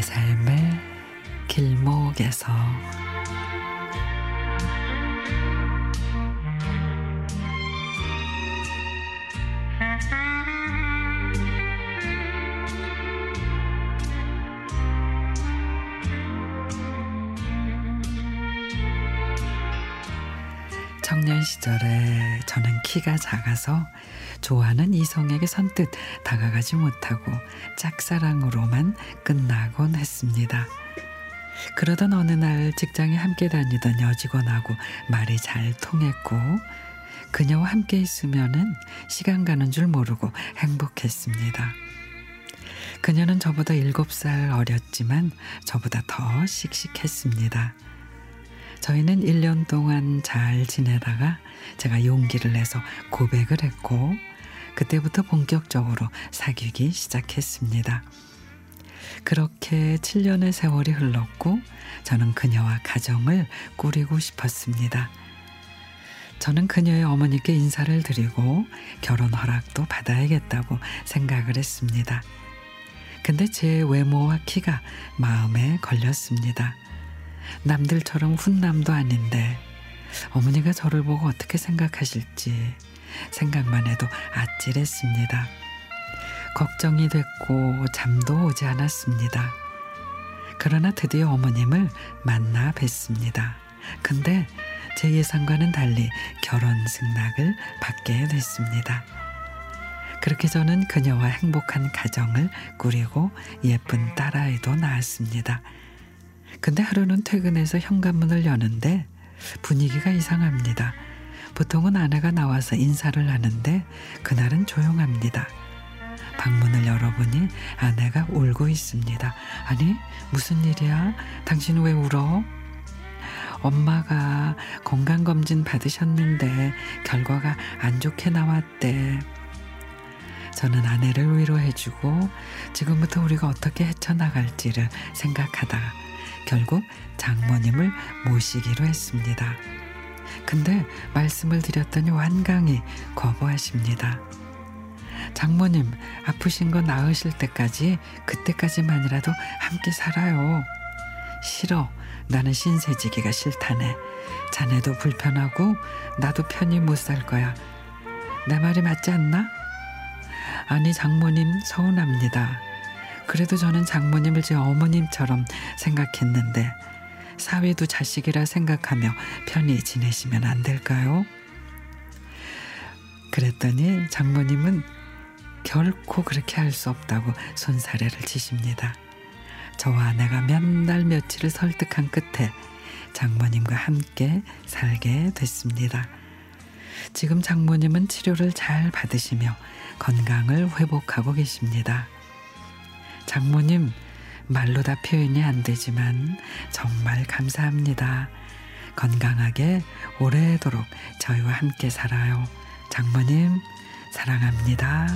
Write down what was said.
삶의 길목에서 청년 시절에 저는 키가 작아서 좋아하는 이성에게 선뜻 다가가지 못하고 짝사랑으로만 끝나곤 했습니다. 그러던 어느 날 직장에 함께 다니던 여직원하고 말이 잘 통했고 그녀와 함께 있으면은 시간 가는 줄 모르고 행복했습니다. 그녀는 저보다 일곱 살 어렸지만 저보다 더 씩씩했습니다. 저희는 1년 동안 잘 지내다가 제가 용기를 내서 고백을 했고 그때부터 본격적으로 사귀기 시작했습니다. 그렇게 7년의 세월이 흘렀고 저는 그녀와 가정을 꾸리고 싶었습니다. 저는 그녀의 어머니께 인사를 드리고 결혼 허락도 받아야겠다고 생각을 했습니다. 근데 제 외모와 키가 마음에 걸렸습니다. 남들처럼 훈남도 아닌데 어머니가 저를 보고 어떻게 생각하실지 생각만 해도 아찔했습니다. 걱정이 됐고 잠도 오지 않았습니다. 그러나 드디어 어머님을 만나 뵀습니다. 근데 제 예상과는 달리 결혼 승낙을 받게 됐습니다. 그렇게 저는 그녀와 행복한 가정을 꾸리고 예쁜 딸아이도 낳았습니다. 근데 하루는 퇴근해서 현관문을 여는데 분위기가 이상합니다. 보통은 아내가 나와서 인사를 하는데 그날은 조용합니다. 방문을 열어보니 아내가 울고 있습니다. 아니, 무슨 일이야? 당신 왜 울어? 엄마가 건강검진 받으셨는데 결과가 안 좋게 나왔대. 저는 아내를 위로해주고 지금부터 우리가 어떻게 헤쳐나갈지를 생각하다가 결국 장모님을 모시기로 했습니다. 근데 말씀을 드렸더니 완강히 거부하십니다. 장모님, 아프신 거 나으실 때까지 그때까지만이라도 함께 살아요. 싫어. 나는 신세지기가 싫다네. 자네도 불편하고 나도 편히 못 살 거야. 내 말이 맞지 않나? 아니 장모님 서운합니다. 그래도 저는 장모님을 제 어머님처럼 생각했는데 사위도 자식이라 생각하며 편히 지내시면 안 될까요? 그랬더니 장모님은 결코 그렇게 할 수 없다고 손사래를 치십니다. 저와 아내가 몇 날 며칠을 설득한 끝에 장모님과 함께 살게 됐습니다. 지금 장모님은 치료를 잘 받으시며 건강을 회복하고 계십니다. 장모님, 말로 다 표현이 안 되지만 정말 감사합니다. 건강하게 오래도록 저희와 함께 살아요. 장모님, 사랑합니다.